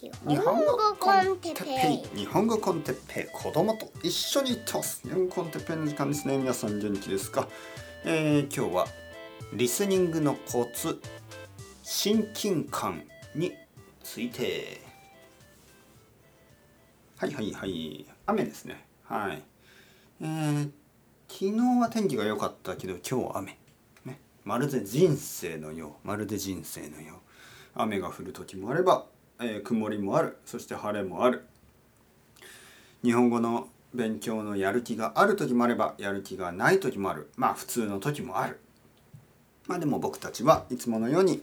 日本語コンテッペイ。日本語コンテッペイ。子供と一緒に行ってます。日本語コンテッペイの時間ですね。皆さん元気ですか、えー、今日はリスニングのコツ親近感について。はいはいはい。雨ですね。はい。えー、昨日は天気が良かったけど今日は雨。ね。まるで人生のよう。まるで人生のよう。雨が降る時もあればえー、曇りもあるそして晴れもある。日本語の勉強のやる気がある時もあればやる気がない時もある。まあ普通の時もある。まあでも僕たちはいつものように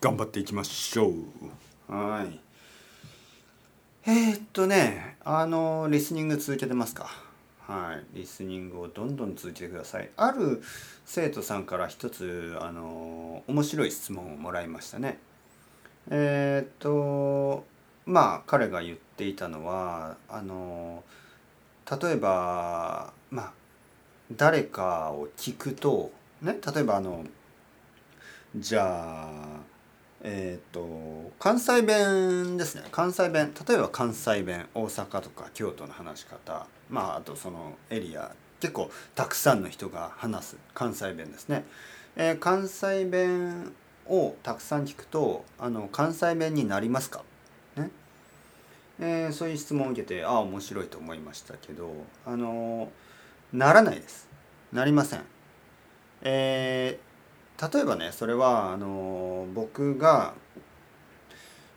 頑張っていきましょう。はい。えー、っとねあのリスニング続けてますか。はい。リスニングをどんどん続けてください。ある生徒さんから一つあの面白い質問をもらいましたね。えっ、とまあ彼が言っていたのはあの例えばまあ誰かを聞くとね例えばあのじゃあえっ、と関西弁ですね。関西弁。例えば関西弁大阪とか京都の話し方。まああとそのエリア。結構たくさんの人が話す関西弁ですね。えー、関西弁をたくさん聞くとあの関西弁になりますか、ね？えー、そういう質問を受けてああ面白いと思いましたけどあのならないです。なりません。えー、例えばねそれはあの僕が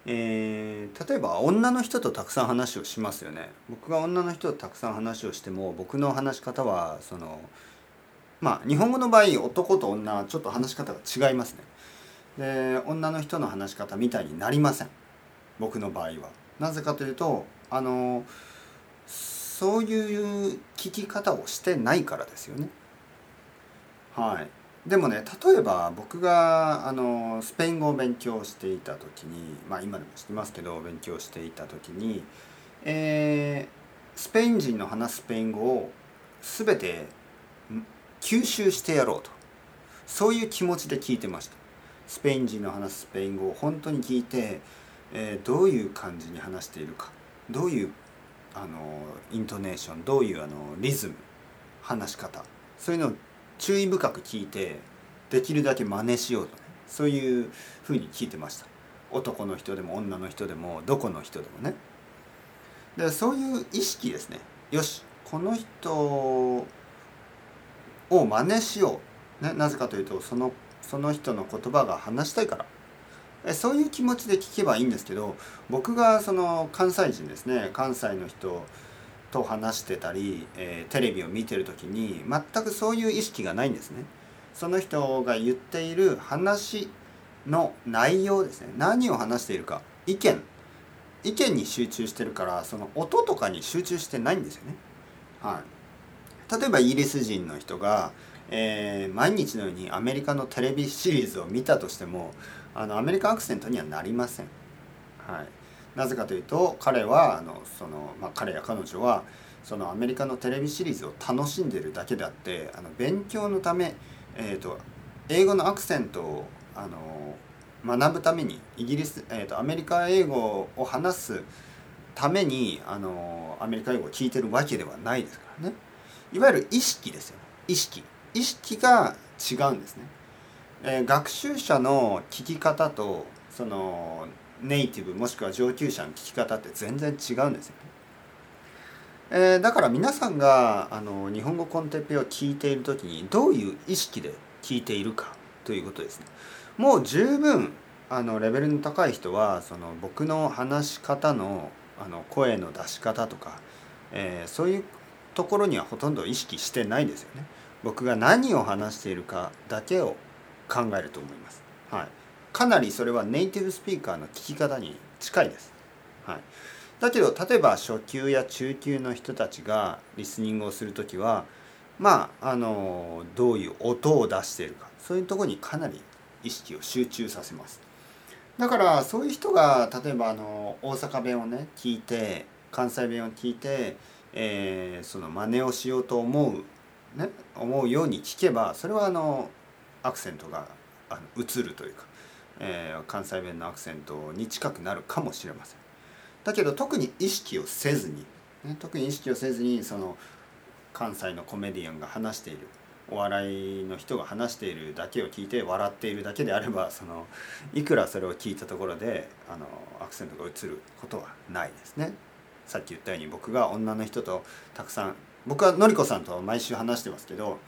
えー、例えば女の人とたくさん話をしますよね。僕が女の人とたくさん話をしても僕の話し方はそのまあ日本語の場合男と女はちょっと話し方が違いますね。で女の人の話し方みたいになりません僕の場合は。なぜかというとあのそういう聞き方をしてないからですよね。はい、でもね例えば僕があのスペイン語を勉強していた時にまあ今でも知ってますけど勉強していた時に、えー、スペイン人の話すスペイン語を全て吸収してやろうとそういう気持ちで聞いてました。スペイン人の話すスペイン語を本当に聞いて、えー、どういう感じに話しているかどういうあのイントネーションどういうあのリズム話し方そういうのを注意深く聞いてできるだけ真似しようとねそういうふうに聞いてました。男の人でも女の人でもどこの人でもね。でそういう意識ですね。よしこの人を真似しよう、ね、なぜかというとそのその人の言葉が話したいから。そういう気持ちで聞けばいいんですけど僕がその関西人ですね。関西の人と話してたり、えー、テレビを見てる時に全くそういう意識がないんですね。その人が言っている話の内容ですね。何を話しているか意見。意見に集中してるからその音とかに集中してないんですよね。はい、例えばイギリス人の人がえー、毎日のようにアメリカのテレビシリーズを見たとしてもあのアメリカアクセントにはなりません。はい、なぜかというと彼はあのその、まあ、彼や彼女はそのアメリカのテレビシリーズを楽しんでるだけであってあの勉強のため、えーと、英語のアクセントをあの学ぶためにイギリス、えーと、とアメリカ英語を話すためにあのアメリカ英語を聞いてるわけではないですからね。いわゆる意識ですよ。意識。意識が違うんですね。えー、学習者の聞き方とそのネイティブもしくは上級者の聞き方って全然違うんですよね。えー、だから皆さんがあの日本語コンテッペを聞いている時にどういう意識で聞いているかということですね。もう十分あのレベルの高い人はその僕の話し方のあの声の出し方とか、えー、そういうところにはほとんど意識してないんですよね。僕が何を話しているかだけを考えると思います。はい、かなりそれはネイティブスピーカーの聞き方に近いです。はい、だけど例えば初級や中級の人たちがリスニングをする時はまああのどういう音を出しているかそういうとこにかなり意識を集中させます。だからそういう人が例えばあの大阪弁をね聞いて関西弁を聞いて、えー、その真似をしようと思うね、思うように聞けばそれはあのアクセントがあの移るというか、えー、関西弁のアクセントに近くなるかもしれません。だけど特に意識をせずに、ね、特に意識をせずにその関西のコメディアンが話しているお笑いの人が話しているだけを聞いて笑っているだけであればそのいくらそれを聞いたところであのアクセントが映ることはないですね。さっき言ったように僕が女の人とたくさん僕はのりこさんと毎週話してますけど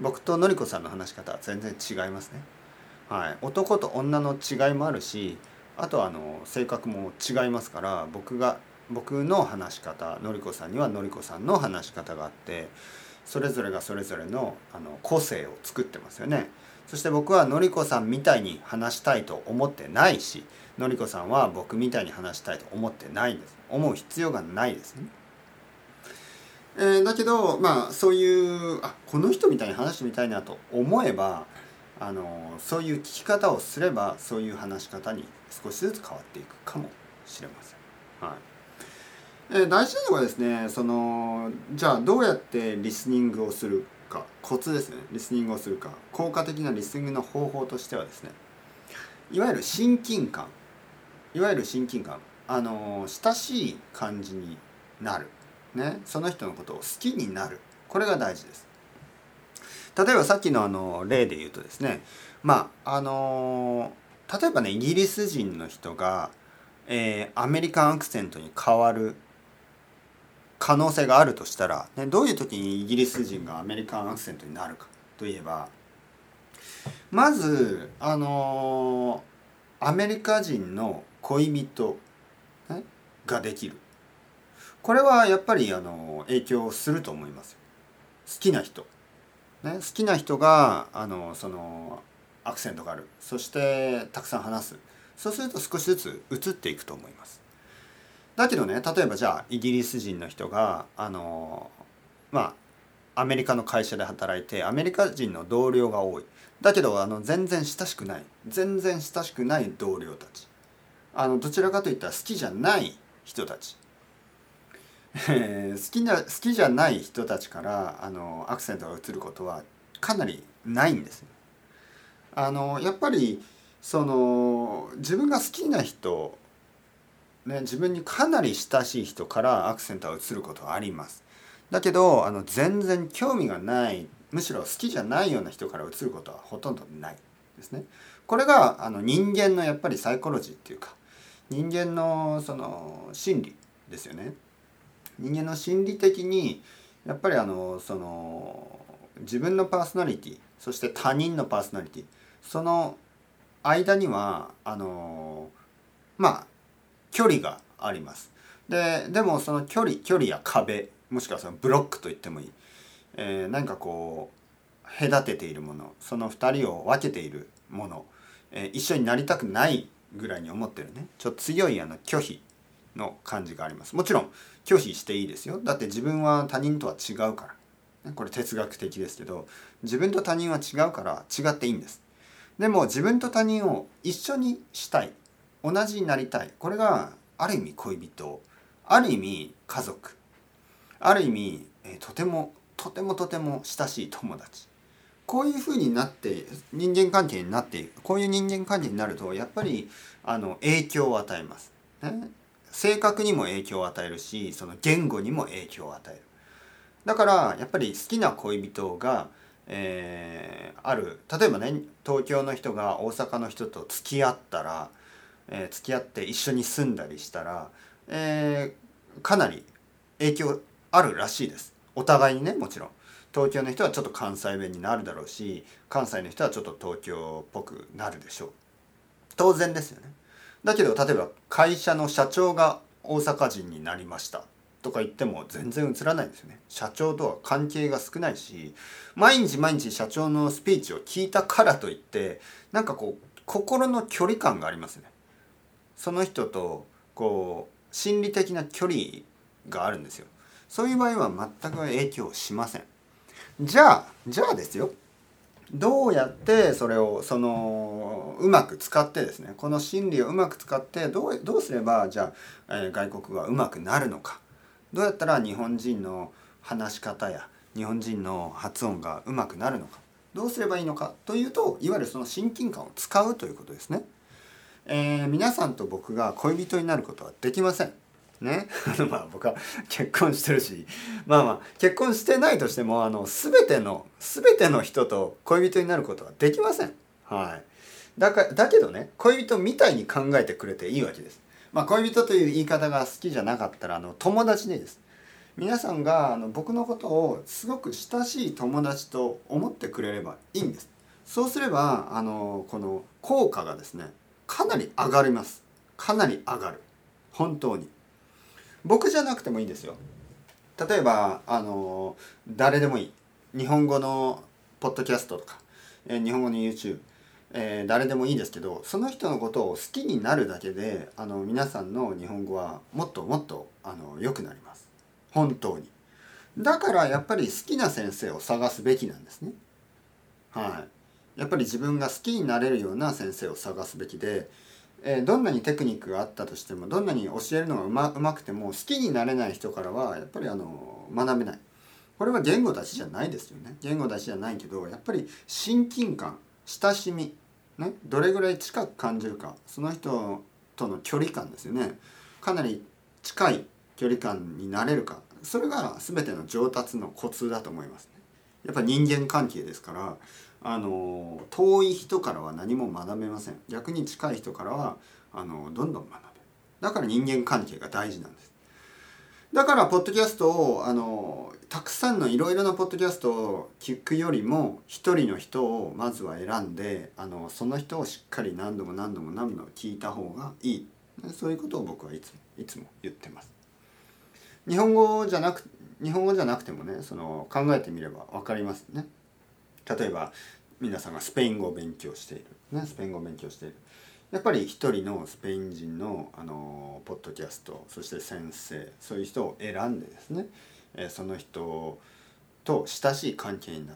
僕とのりこさんの話し方は全然違いますね。はい、男と女の違いもあるしあとはあの性格も違いますから僕が僕の話し方のりこさんにはのりこさんの話し方があってそれぞれがそれぞれのあの個性を作ってますよね。そして僕はのりこさんみたいに話したいと思ってないしのりこさんは僕みたいに話したいと思ってないんです思う必要がないですね。えー、だけどまあそういうあこの人みたいに話してみたいなと思えばあのそういう聞き方をすればそういう話し方に少しずつ変わっていくかもしれません。はい。えー、大事なのはですねそのじゃあどうやってリスニングをするかコツですね。リスニングをするか効果的なリスニングの方法としてはですねいわゆる親近感。いわゆる親近感。あの親しい感じになる、ね、その人のことを好きになる。これが大事です。例えばさっきのあの例で言うとですねまああの例えばねイギリス人の人が、えー、アメリカンアクセントに変わる可能性があるとしたら、ね、どういう時にイギリス人がアメリカンアクセントになるかといえばまずあのアメリカ人の恋人、ね、ができる。これはやっぱりあの影響すると思います好きな人、ね、好きな人があのそのアクセントがある。そしてたくさん話す。そうすると少しずつ移っていくと思います。だけどね例えばじゃあイギリス人の人があのまあアメリカの会社で働いてアメリカ人の同僚が多い。だけどあの全然親しくない。全然親しくない同僚たち。あのどちらかといったら好きじゃない人たち、えー、好きな好きじゃない人たちからあのアクセントが移ることはかなりないんですね。あのやっぱりその自分が好きな人ね、自分にかなり親しい人からアクセントが移ることはあります。だけどあの全然興味がないむしろ好きじゃないような人から移ることはほとんどないですね。これがあの人間のやっぱりサイコロジーっていうか人間のその心理ですよね。人間の心理的にやっぱりあのその自分のパーソナリティそして他人のパーソナリティその間にはあのまあ距離があります。ででもその距離距離や壁もしくはそのブロックと言ってもいい、えー、何かこう隔てているものその2人を分けているもの、えー、一緒になりたくないぐらいに思ってるね。ちょっと強いあの拒否。の感じがあります。もちろん拒否していいですよ。だって自分は他人とは違うから。これ哲学的ですけど自分と他人は違うから違っていいんです。でも自分と他人を一緒にしたい。同じになりたい。これがある意味恋人。ある意味家族。ある意味、えとてもとてもとても親しい友達。こういうふうになって人間関係になっていくこういう人間関係になるとやっぱりあの影響を与えます、ね、性格にも影響を与えるしその言語にも影響を与える。だからやっぱり好きな恋人が、えー、ある。例えばね東京の人が大阪の人と付き合ったら、えー、付き合って一緒に住んだりしたら、えー、かなり影響あるらしいです。お互いにねもちろん。東京の人はちょっと関西弁になるだろうし関西の人はちょっと東京っぽくなるでしょう。当然ですよね。だけど例えば会社の社長が大阪人になりましたとか言っても全然映らないんですよね。社長とは関係が少ないし毎日毎日社長のスピーチを聞いたからといってなんかこう心の距離感がありますね。その人とこう心理的な距離があるんですよ。そういう場合は全く影響しません。じゃあじゃあですよ。どうやってそれをそのうまく使ってですねこの心理をうまく使ってどうどうすればじゃあ、えー、外国語がうまくなるのかどうやったら日本人の話し方や日本人の発音がうまくなるのかどうすればいいのかというといわゆるその親近感を使うということですね。えー、皆さんと僕が恋人になることはできません。ねあの まあ僕は結婚してるしまあまあ結婚してないとしてもあの全ての全ての人と恋人になることはできません。はいだかだけどね恋人みたいに考えてくれていいわけです。まあ、恋人という言い方が好きじゃなかったらあの友達でいいです。皆さんがあの僕のことをすごく親しい友達と思ってくれればいいんです。そうすればあのこの効果がですねかなり上がります。かなり上がる。本当に。僕じゃなくてもいいんですよ。例えばあの誰でもいい。日本語のポッドキャストとか、え、日本語の YouTube えー、誰でもいいですけどその人のことを好きになるだけであの皆さんの日本語はもっともっとあの良くなります本当にだからやっぱり好きな先生を探すべきなんですねはいやっぱり自分が好きになれるような先生を探すべきで、えー、どんなにテクニックがあったとしてもどんなに教えるのがうまうまくても好きになれない人からはやっぱりあの学べない。これは言語だちじゃないですよね。言語だちじゃないけどやっぱり親近感親しみ、ね、どれぐらい近く感じるかその人との距離感ですよね。かなり近い距離感になれるか。それが全ての上達のコツだと思いますね。やっぱ人間関係ですからあの遠い人からは何も学べません逆に近い人からはあのどんどん学べだから人間関係が大事なんですだからポッドキャストをあのたくさんのいろいろなポッドキャストを聞くよりも一人の人をまずは選んであのその人をしっかり何度も何度も何度も聞いた方がいいそういうことを僕はいつもいつも言ってます。日本語じゃなく日本語じゃなくてもねその考えてみれば分かりますね。例えば皆さんがスペイン語を勉強している、ね、スペイン語を勉強している。やっぱり一人のスペイン人のあのポッドキャストそして先生そういう人を選んでですね、えー、その人と親しい関係にな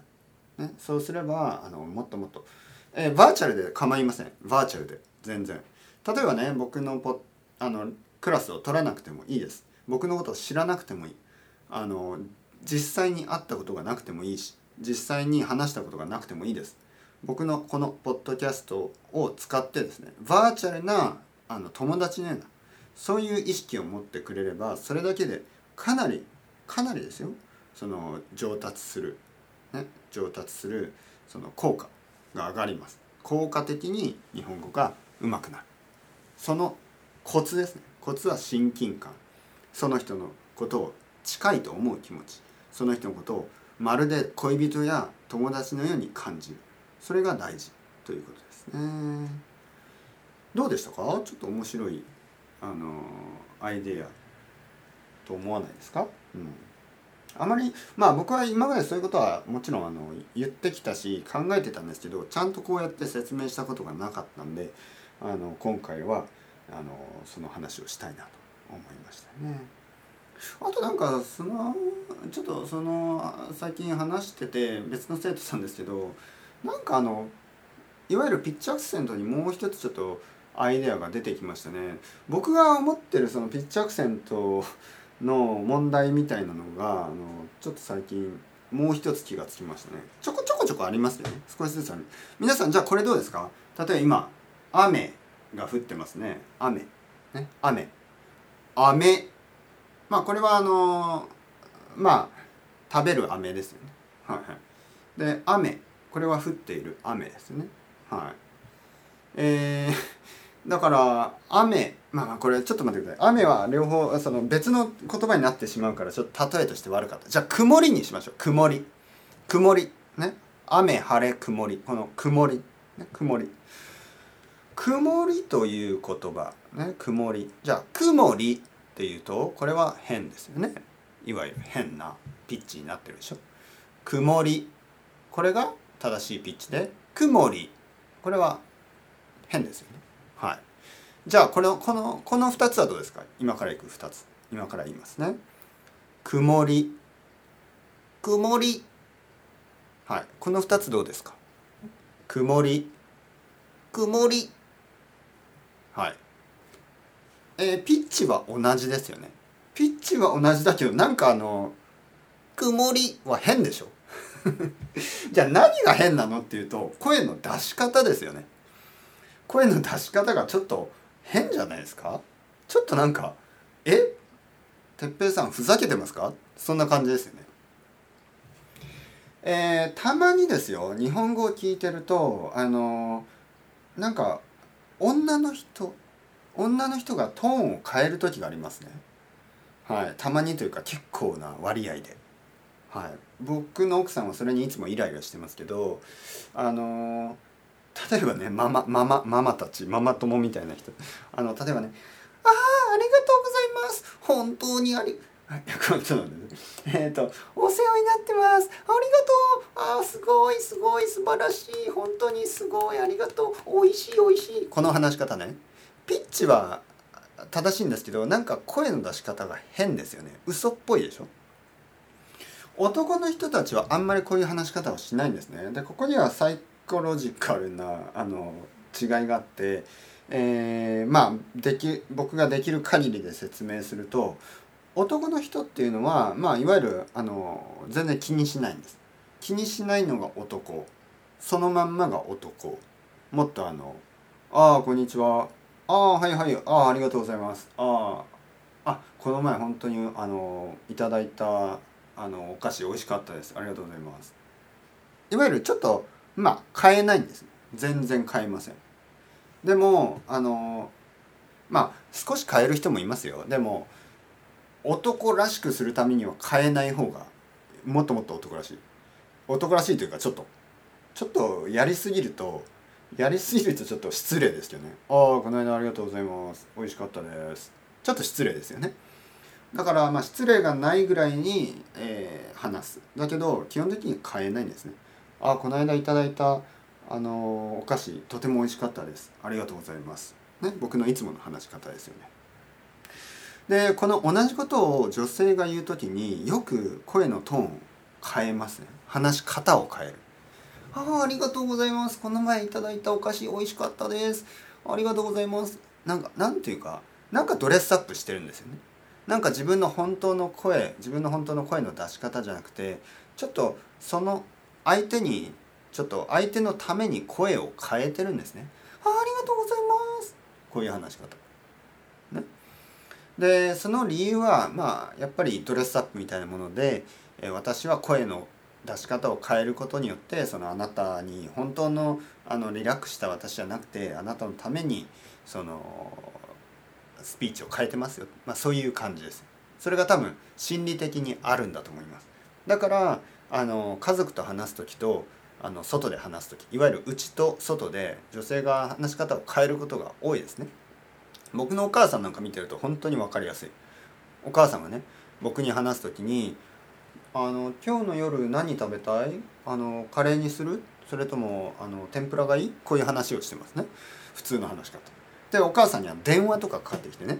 る、ね、そうすればあのもっともっと、えー、バーチャルで構いません。バーチャルで全然。例えばね僕のポあのクラスを取らなくてもいいです。僕のことを知らなくてもいい。あの実際に会ったことがなくてもいいし実際に話したことがなくてもいいです。僕のこのポッドキャストを使ってですねバーチャルなあの友達のようなそういう意識を持ってくれればそれだけでかなりかなりですよ。その上達する、ね、上達するその効果が上がります。効果的に日本語がうまくなる。そのコツですね。コツは親近感。その人のことを近いと思う気持ち。その人のことをまるで恋人や友達のように感じる。それが大事。ということですね。どうでしたか？ちょっと面白いあのアイデアと思わないですか、うん、あまりまあ僕は今までそういうことはもちろんあの言ってきたし考えてたんですけどちゃんとこうやって説明したことがなかったんであの今回はあのその話をしたいなと思いましたね。あとなんかそのちょっとその最近話してて別の生徒さんですけどなんかあのいわゆるピッチアクセントにもう一つちょっとアイデアが出てきましたね。僕が思ってるそのピッチアクセントの問題みたいなのがあのちょっと最近もう一つ気がつきましたね。ちょこちょこちょこありますよね。少しずつある。皆さんじゃあこれどうですか？例えば今雨が降ってますね。雨。ね？雨。飴まあこれはあのまあ食べる飴ですよね。はいはい。で雨これは降っている雨ですね。はい。えー、だから雨まあこれちょっと待ってください。雨は両方その別の言葉になってしまうからちょっと例えとして悪かった。じゃあ曇りにしましょう。曇り。曇り。ね。雨晴れ曇り。この曇り、ね、曇り。曇りという言葉。ね曇り。じゃあ曇り。っていうとこれは変ですよね。いわゆる変なピッチになってるでしょ。曇り。これが正しいピッチで曇り。これは変ですよね。はい。じゃあこのこのこの2つはどうですか？今からいく2つ。今から言いますね。曇り。曇り。はい。この2つどうですか？曇り。曇り。はい。えー、ピッチは同じですよね。ピッチは同じだけどなんかあの曇りは変でしょ？じゃあ何が変なのっていうと声の出し方ですよね。声の出し方がちょっと変じゃないですか？ちょっとなんかえ？てっぺいさんふざけてますか？そんな感じですよね。えー、たまにですよ日本語を聞いてるとあのなんか女の人女の人がトーンを変える時がありますね。はい。たまにというか結構な割合で。はい。僕の奥さんはそれにいつもイライラしてますけどあの例えばねママママママたちママ友みたいな人。あの例えばね「ああありがとうございます。本当にありはいちょっと待ってね。えっ、と「お世話になってます。ありがとう。あーすごいすごい素晴らしい。本当にすごい。ありがとう。おいしいおいしい」この話し方ね。ピッチは正しいんですけどなんか声の出し方が変ですよね。嘘っぽいでしょ？男の人たちはあんまりこういう話し方をしないんですね。でここにはサイコロジカルなあの違いがあって、えーまあでき僕ができる限りで説明すると男の人っていうのは、まあ、いわゆるあの全然気にしないんです。気にしないのが男。そのまんまが男。もっとあの「ああこんにちは」「ああはいはい。ああありがとうございます」「あああこの前本当にあのいただいたあのお菓子美味しかったです。ありがとうございます」いわゆるちょっとまあ変えないんです全然変えません。でもあのまあ少し変える人もいますよ。でも男らしくするためには変えない方がもっともっと男らしい。男らしいというかちょっとちょっとやりすぎるとやりすぎるとちょっと失礼ですよね。ああこの間ありがとうございます。美味しかったです。ちょっと失礼ですよね。だからまあ失礼がないぐらいに、えー話す。だけど基本的に変えないんですね。ああこの間いただいたあのお菓子とても美味しかったです。ありがとうございます。ね僕のいつもの話し方ですよね。でこの同じことを女性が言う時によく声のトーンを変えますね。話し方を変える。あありがとうございますこの前いただいたお菓子美味しかったですありがとうございますなんかなんていうかなんかドレスアップしてるんですよね。なんか自分の本当の声自分の本当の声の出し方じゃなくてちょっとその相手にちょっと相手のために声を変えてるんですねあありがとうございますこういう話し方。ね。でその理由はまあやっぱりドレスアップみたいなもので私は声の出し方を変えることによってそのあなたに本当のあのリラックスした私じゃなくてあなたのためにそのスピーチを変えてますよ、まあ、そういう感じです。それが多分心理的にあるんだと思います。だからあの家族と話す時とあの外で話す時いわゆる内と外で女性が話し方を変えることが多いですね。僕のお母さんなんか見てると本当に分かりやすい。お母さんがね僕に話す時に「あの今日の夜何食べたい？あのカレーにする？それともあの天ぷらがいい?」こういう話をしてますね。普通の話し方でお母さんには電話とかかかってきてね。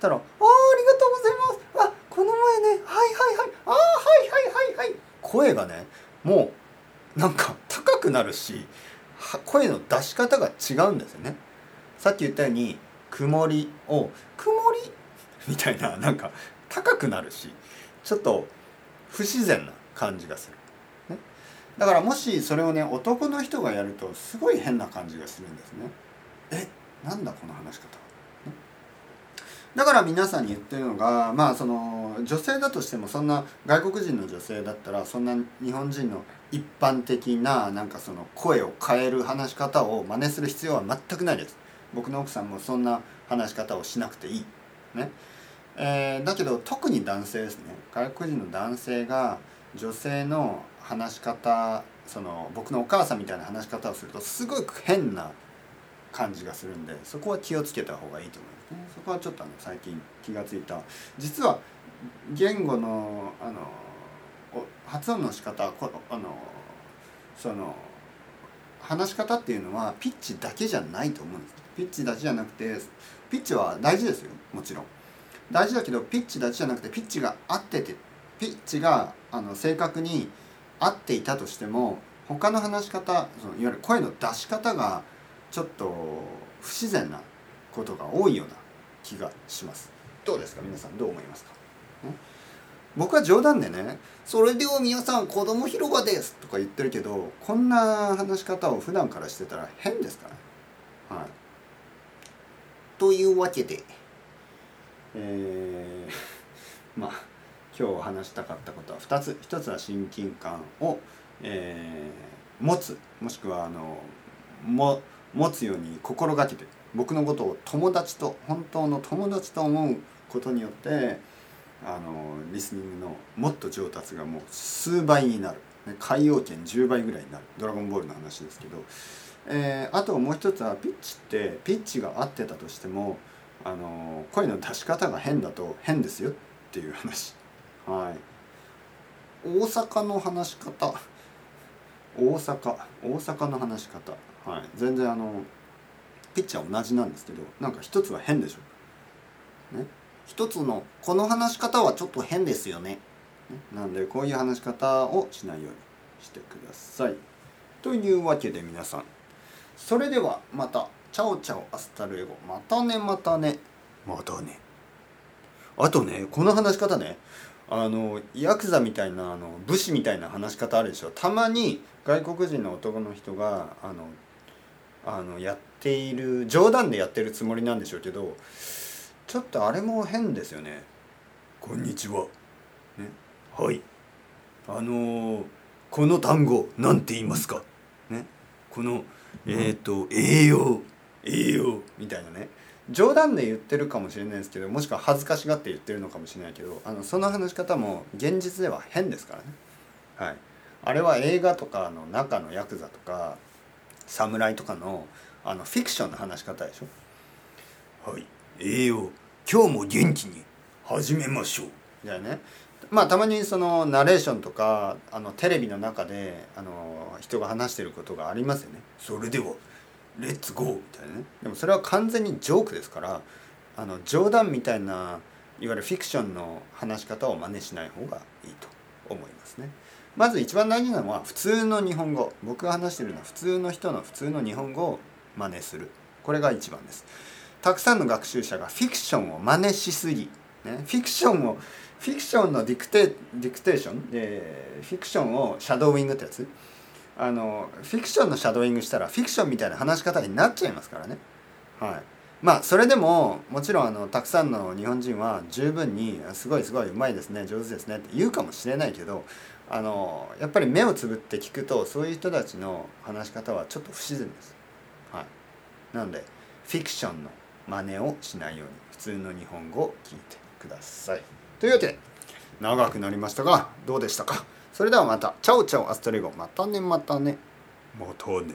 たら「ああありがとうございます。あこの前ねはいはいはい。ああはいはいはいはい」声がねもうなんか高くなるし声の出し方が違うんですよね。さっき言ったように「曇り」を「曇り」みたいななんか高くなるしちょっと不自然な感じがする、ね、だからもしそれをね男の人がやるとすごい変な感じがするんですね。えなんだこの話し方、だから皆さんに言ってるのがまあその女性だとしてもそんな外国人の女性だったらそんな日本人の一般的ななんかその声を変える話し方を真似する必要は全くないです。僕の奥さんもそんな話し方をしなくていい。ね。えーだけど特に男性ですね外国人の男性が女性の話し方その僕のお母さんみたいな話し方をするとすごく変な感じがするんでそこは気をつけた方がいいと思いますね。そこはちょっとあの最近気がついた実は言語のあの発音の仕方こあのその話し方っていうのはピッチだけじゃないと思うんです。ピッチだけじゃなくてピッチは大事ですよ。もちろん。大事だけどピッチだけじゃなくてピッチが合っててピッチがあの正確に合っていたとしても他の話し方そのいわゆる声の出し方がちょっと不自然なことが多いような気がします。どうですか？皆さんどう思いますか？僕は冗談でね「それでは皆さん子供広場です」とか言ってるけどこんな話し方を普段からしてたら変ですから。はい。というわけでえー まあ今日話したかったことは2つ1つは親近感を、えー持つもしくはあのも持つように心がけて僕のことを友達と本当の友達と思うことによってあのリスニングのもっと上達がもう数倍になる、海洋圏10倍ぐらいになる。ドラゴンボールの話ですけど、えーあともう一つはピッチってピッチが合ってたとしてもあの声の出し方が変だと変ですよっていう話。はい。大阪の話し方。大阪。大阪の話し方。はい。全然あのピッチは同じなんですけどなんか一つは変でしょ。ね。一つのこの話し方はちょっと変ですよね。ね。なんでこういう話し方をしないようにしてください。というわけで皆さん。それではまた。 Ciao ciao hasta luego。またねまたね。またね。あとねこの話し方ね。あのヤクザみたいなあの武士みたいな話し方あるでしょ。たまに外国人の男の人があのあのやっている冗談でやってるつもりなんでしょうけどちょっとあれも変ですよね「こんにちは」ね「はい。あのーこの単語なんて言いますか?」ね。このえっ、と「栄養。栄養」みたいなね。冗談で言ってるかもしれないですけどもしくは恥ずかしがって言ってるのかもしれないけどあのその話し方も現実では変ですからね。はい。あれは映画とかの中のヤクザとか侍とかのあのフィクションの話し方でしょ。はい。栄養今日も元気に始めましょう。みたいなね。まあたまにそのナレーションとかあのテレビの中であの人が話してることがありますよね。それではレッツゴーみたいなね。でもそれは完全にジョークですからあの冗談みたいないわゆるフィクションの話し方を真似しない方がいいと思いますね。まず一番大事なのは普通の日本語。僕が話してるのは普通の人の普通の日本語を真似する。これが一番です。たくさんの学習者がフィクションを真似しすぎ、ね、フィクションをフィクションのディクテディクテーション？でフィクションをシャドーイングってやつ？あのフィクションのシャドーイングしたらフィクションみたいな話し方になっちゃいますからねはいまあそれでももちろんあのたくさんの日本人は十分に「すごいすごいうまいですね上手ですね」って言うかもしれないけどあのやっぱり目をつぶって聞くとそういう人たちの話し方はちょっと不自然です。はい、なのでフィクションの真似をしないように普通の日本語を聞いてください。というわけで長くなりましたがどうでしたか？それではまた。チャオチャオアストレゴ。またねまたね。またね。